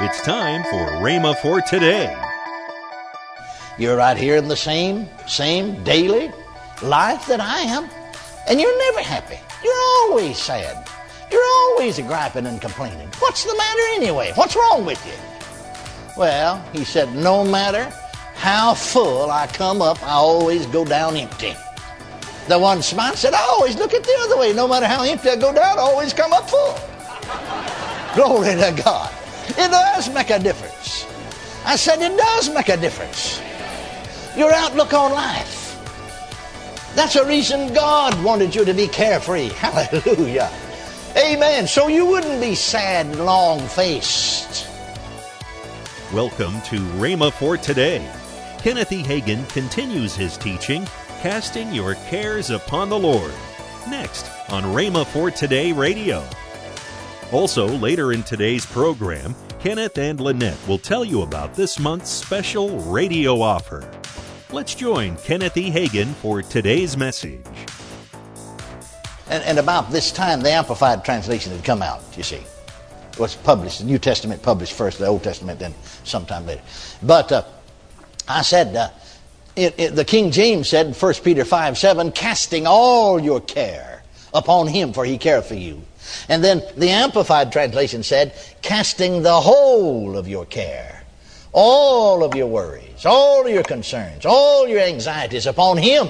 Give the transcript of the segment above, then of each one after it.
It's time for Rhema for today. You're right here in the same, same daily life that I am, and you're never happy. You're always sad. You're always griping and complaining. What's the matter anyway? What's wrong with you? Well, he said, no matter how full I come up, I always go down empty. The one smiled said, I always look at the other way. No matter how empty I go down, I always come up full. Glory to God. It does make a difference. I said it does make a difference. Your outlook on life. That's a reason God wanted you to be carefree. Hallelujah. Amen. So you wouldn't be sad and long faced. Welcome to Rhema for today. Kenneth E. Hagin continues his teaching, Casting Your Cares Upon the Lord, next on Rhema for Today Radio. Also, later in today's program, Kenneth and Lynette will tell you about this month's special radio offer. Let's join Kenneth E. Hagin for today's message. And, and about this time, the Amplified Translation had come out, you see. It was published, the New Testament published first, the Old Testament then sometime later. But uh, I said, uh, it, it, the King James said, 1 Peter 5 7, casting all your care upon him, for he careth for you. And then the Amplified Translation said, casting the whole of your care, all of your worries, all your concerns, all your anxieties upon him.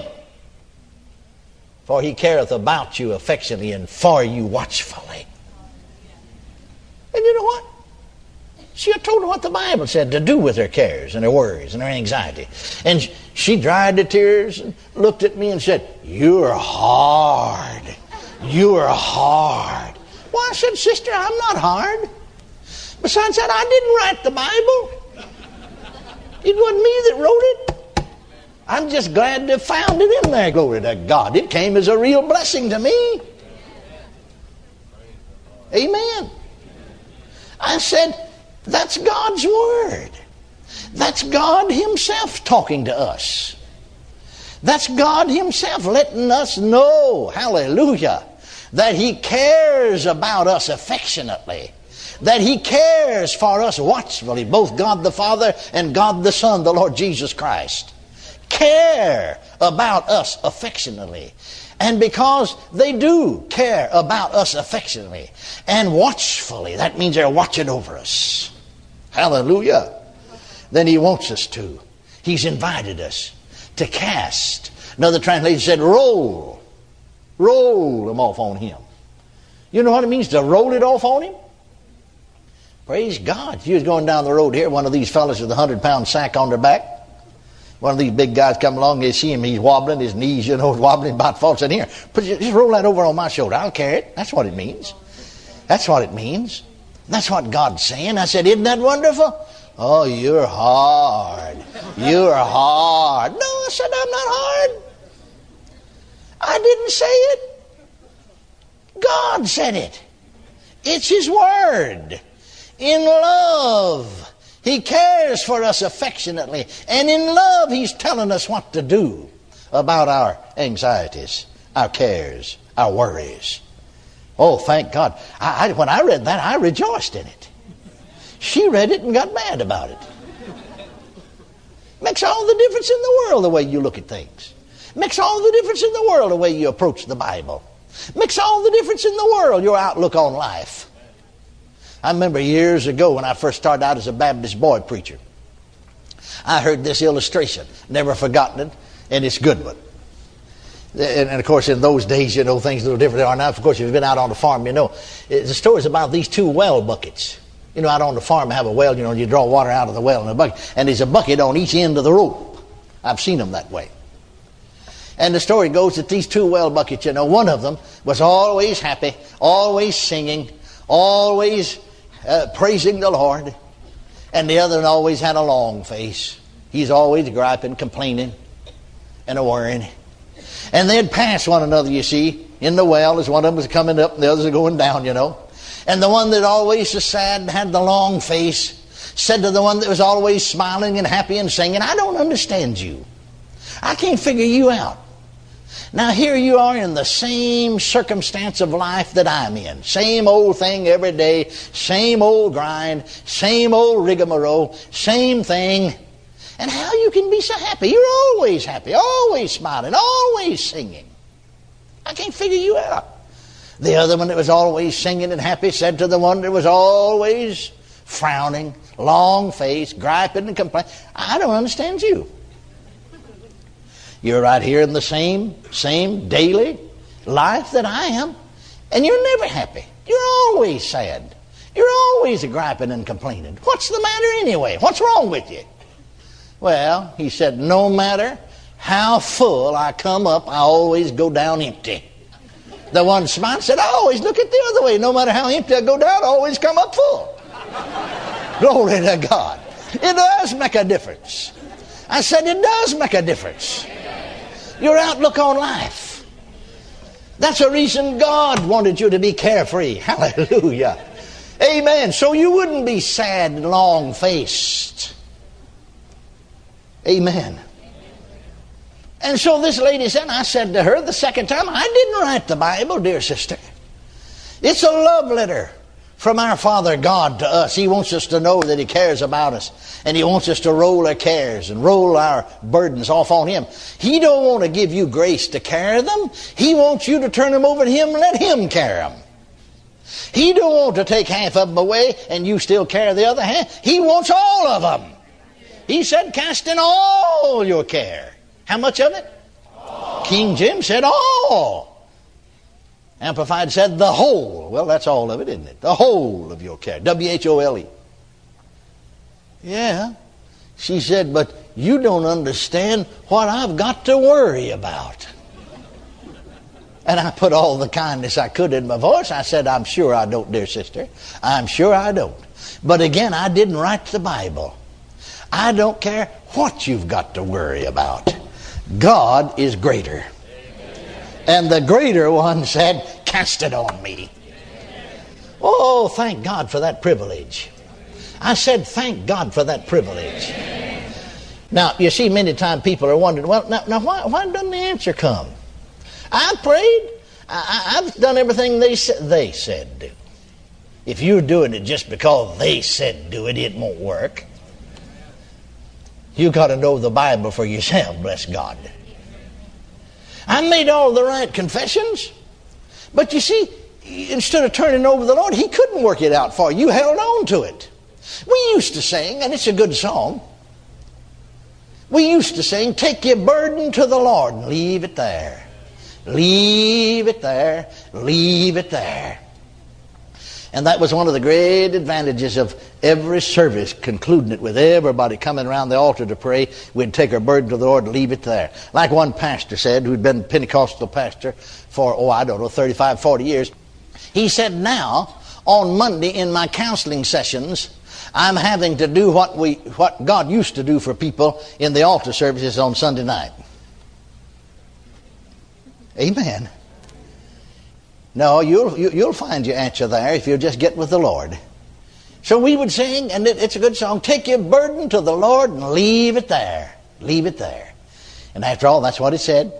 For he careth about you affectionately and for you watchfully. And you know what? She had told her what the Bible said to do with her cares and her worries and her anxiety. And she dried the tears and looked at me and said, You're hard. You're hard. Well, I said, Sister, I'm not hard. Besides that, I didn't write the Bible. It wasn't me that wrote it. I'm just glad to have found it in there. Glory to God. It came as a real blessing to me. Amen. I said, that's God's Word. That's God Himself talking to us. That's God Himself letting us know, hallelujah, that He cares about us affectionately. That He cares for us watchfully, both God the Father and God the Son, the Lord Jesus Christ. Care about us affectionately. And because they do care about us affectionately and watchfully, that means they're watching over us. Hallelujah. Then he wants us to. He's invited us to cast. Another translation said, roll. Roll them off on him. You know what it means to roll it off on him? Praise God. If you was going down the road here, one of these fellas with a hundred pound sack on their back, one of these big guys come along, they see him, he's wobbling, his knees, you know, wobbling about falls in here. But just roll that over on my shoulder. I'll carry it. That's what it means. That's what it means. That's what God's saying. I said, Isn't that wonderful? Oh, you're hard. You're hard. No, I said, I'm not hard. I didn't say it. God said it. It's His Word. In love. He cares for us affectionately. And in love, He's telling us what to do about our anxieties, our cares, our worries. Oh, thank God. I, I, when I read that, I rejoiced in it. She read it and got mad about it. Makes all the difference in the world the way you look at things. Makes all the difference in the world the way you approach the Bible. Makes all the difference in the world your outlook on life. I remember years ago when I first started out as a Baptist boy preacher. I heard this illustration, never forgotten it, and it's a good one. And, of course, in those days, you know, things a little different than are now. Of course, if you've been out on the farm, you know. The story is about these two well buckets. You know, out on the farm, have a well, you know, you draw water out of the well in a bucket. And there's a bucket on each end of the rope. I've seen them that way. And the story goes that these two well buckets, you know, one of them was always happy, always singing, always uh, praising the Lord. And the other one always had a long face. He's always griping, complaining, and a worrying. And they'd pass one another, you see, in the well as one of them was coming up and the others are going down, you know. And the one that always was sad and had the long face said to the one that was always smiling and happy and singing, I don't understand you. I can't figure you out. Now, here you are in the same circumstance of life that I'm in. Same old thing every day, same old grind, same old rigmarole, same thing. And how you can be so happy? You're always happy, always smiling, always singing. I can't figure you out. The other one that was always singing and happy said to the one that was always frowning, long face, griping and complaining, I don't understand you. You're right here in the same, same daily life that I am, and you're never happy. You're always sad. You're always griping and complaining. What's the matter anyway? What's wrong with you? Well, he said, no matter how full I come up, I always go down empty. The one smiled said, I always look at the other way. No matter how empty I go down, I always come up full. Glory to God. It does make a difference. I said, it does make a difference. Your outlook on life. That's a reason God wanted you to be carefree. Hallelujah. Amen. So you wouldn't be sad and long faced. Amen. And so this lady said, I said to her the second time, I didn't write the Bible, dear sister. It's a love letter from our Father God to us. He wants us to know that He cares about us. And He wants us to roll our cares and roll our burdens off on Him. He don't want to give you grace to carry them. He wants you to turn them over to Him and let Him carry them. He don't want to take half of them away and you still carry the other half. He wants all of them. He said, cast in all your care. How much of it? All. King Jim said all. Amplified said the whole. Well, that's all of it, isn't it? The whole of your care. W H O L E. Yeah. She said, but you don't understand what I've got to worry about. And I put all the kindness I could in my voice. I said, I'm sure I don't, dear sister. I'm sure I don't. But again, I didn't write the Bible. I don't care what you've got to worry about. God is greater. And the greater one said, Cast it on me. Oh, thank God for that privilege. I said, Thank God for that privilege. Now, you see, many times people are wondering, well, now, now why, why doesn't the answer come? I prayed. I, have done everything they, they said do. If you're doing it just because they said do it, it won't work. You got to know the Bible for yourself, bless God. I made all the right confessions, but you see, instead of turning over the Lord, He couldn't work it out for you. You held on to it. We used to sing, and it's a good song. We used to sing, Take your burden to the Lord and leave it there. Leave it there. Leave it there. And that was one of the great advantages of every service, concluding it with everybody coming around the altar to pray. We'd take our burden to the Lord and leave it there. Like one pastor said, who'd been Pentecostal pastor for, oh, I don't know, 35, 40 years. He said, now, on Monday in my counseling sessions, I'm having to do what we, what God used to do for people in the altar services on Sunday night. Amen. No, you'll, you'll find your answer there if you just get with the Lord. So we would sing, and it's a good song, take your burden to the Lord and leave it there. Leave it there. And after all, that's what it said.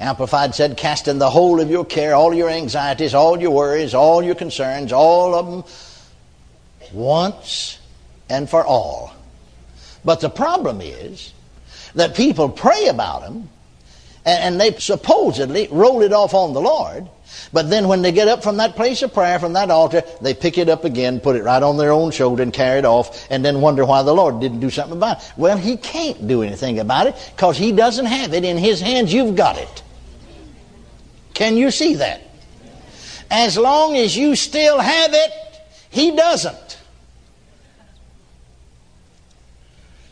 Amplified said, cast in the whole of your care, all your anxieties, all your worries, all your concerns, all of them once and for all. But the problem is that people pray about them and they supposedly roll it off on the Lord but then when they get up from that place of prayer, from that altar, they pick it up again, put it right on their own shoulder and carry it off, and then wonder why the Lord didn't do something about it. Well, He can't do anything about it because He doesn't have it in His hands. You've got it. Can you see that? As long as you still have it, He doesn't.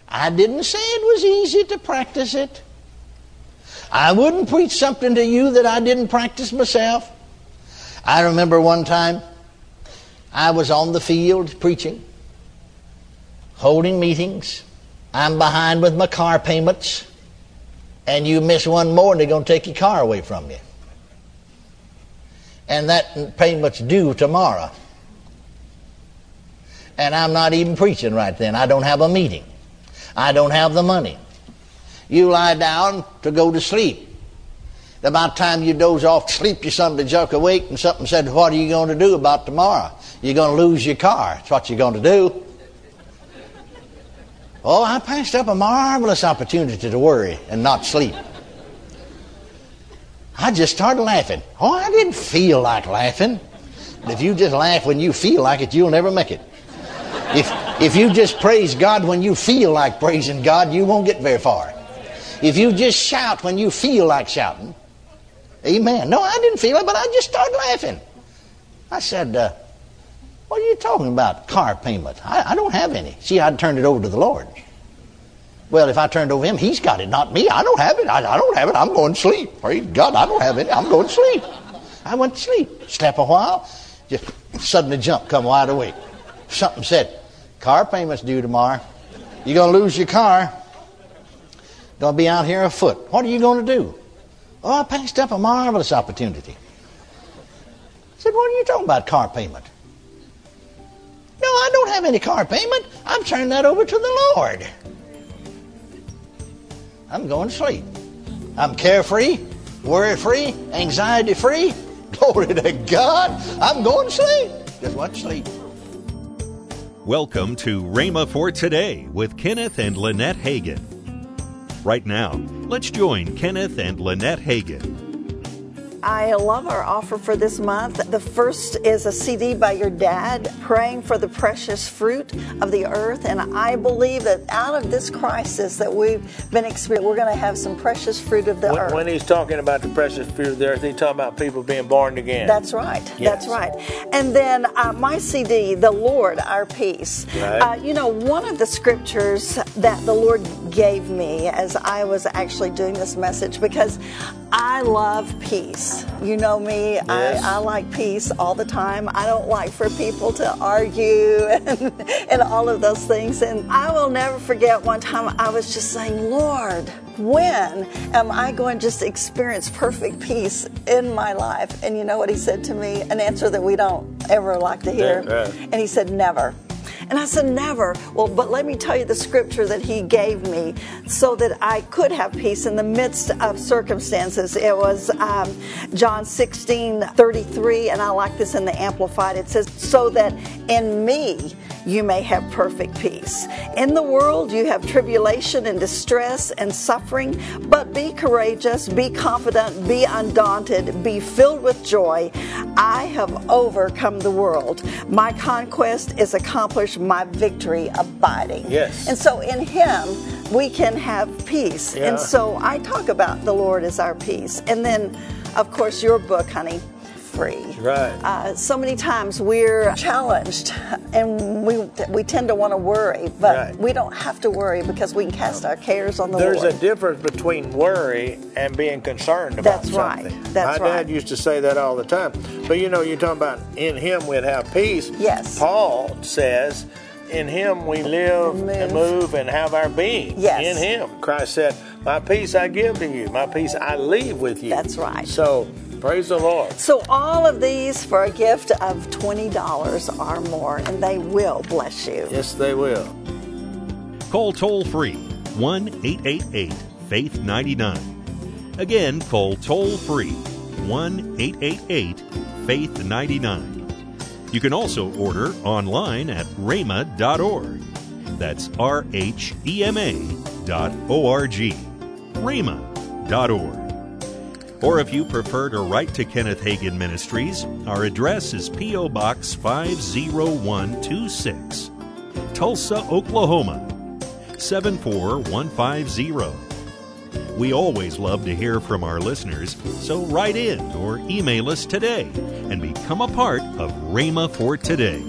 I didn't say it was easy to practice it. I wouldn't preach something to you that I didn't practice myself. I remember one time I was on the field preaching, holding meetings. I'm behind with my car payments, and you miss one more, and they're going to take your car away from you. And that payment's due tomorrow. And I'm not even preaching right then. I don't have a meeting. I don't have the money. You lie down to go to sleep. About time you doze off to sleep, you suddenly jerk awake and something said, What are you going to do about tomorrow? You're going to lose your car. That's what you're going to do. Oh, I passed up a marvelous opportunity to worry and not sleep. I just started laughing. Oh, I didn't feel like laughing. If you just laugh when you feel like it, you'll never make it. If, if you just praise God when you feel like praising God, you won't get very far. If you just shout when you feel like shouting, amen. No, I didn't feel it, but I just started laughing. I said, uh, What are you talking about? Car payment. I, I don't have any. See, I'd turned it over to the Lord. Well, if I turned over him, he's got it, not me. I don't have it. I, I don't have it. I'm going to sleep. Praise God, I don't have it. I'm going to sleep. I went to sleep. Slept a while. Just suddenly jump, come wide awake. Something said, car payment's due tomorrow. You're going to lose your car. To be out here afoot. What are you going to do? Oh, I passed up a marvelous opportunity. I said, what are you talking about, car payment? No, I don't have any car payment. I'm turning that over to the Lord. I'm going to sleep. I'm carefree, worry free, anxiety free. Glory to God. I'm going to sleep. Just want to sleep. Welcome to Rhema for Today with Kenneth and Lynette Hagin. Right now, let's join Kenneth and Lynette Hagin. I love our offer for this month. The first is a CD by your dad, praying for the precious fruit of the earth. And I believe that out of this crisis that we've been experiencing, we're going to have some precious fruit of the when, earth. When he's talking about the precious fruit of the earth, he's talking about people being born again. That's right. Yes. That's right. And then uh, my CD, The Lord, Our Peace. Right. Uh, you know, one of the scriptures that the Lord gave me as I was actually doing this message, because I love peace. You know me, Yes. I, I like peace all the time. I don't like for people to argue and, and all of those things. And I will never forget one time I was just saying, Lord, when am I going to just experience perfect peace in my life? And you know what he said to me? An answer that we don't ever like to hear. Yeah, uh, right. And he said, Never. And I said, Never. Well, but let me tell you the scripture that he gave me so that I could have peace in the midst of circumstances. It was um, John 16 33, and I like this in the Amplified. It says, So that in me you may have perfect peace. In the world you have tribulation and distress and suffering, but be courageous, be confident, be undaunted, be filled with joy. I have overcome the world. My conquest is accomplished, my victory abiding. Yes. And so in Him, we can have peace. Yeah. And so I talk about the Lord as our peace. And then, of course, your book, honey, free. Right. Uh, so many times we're challenged and we, we tend to want to worry, but Right. we don't have to worry because we can cast our cares on the There's Lord. There's a difference between worry and being concerned about That's right. something. That's My right. dad used to say that all the time. But you know, you're talking about in him we'd have peace. Yes. Paul says, in him we live Move. and move and have our being. Yes. In him. Christ said, My peace I give to you, my peace I leave with you. That's right. So praise the Lord. so all of these for a gift of $20 or more, and they will bless you. Yes, they will. Call toll free 1 888 Faith 99. Again, call toll free 1 888 Faith 99. You can also order online at rhema.org. That's R H E M A dot O R G. rhema.org. Or if you prefer to write to Kenneth Hagin Ministries, our address is P.O. Box 50126, Tulsa, Oklahoma 74150. We always love to hear from our listeners, so write in or email us today and become a part of Rhema for Today.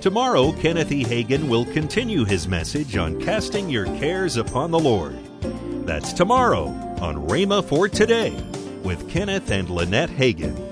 Tomorrow, Kenneth E. Hagin will continue his message on casting your cares upon the Lord. That's tomorrow on Rhema for Today with Kenneth and Lynette Hagin.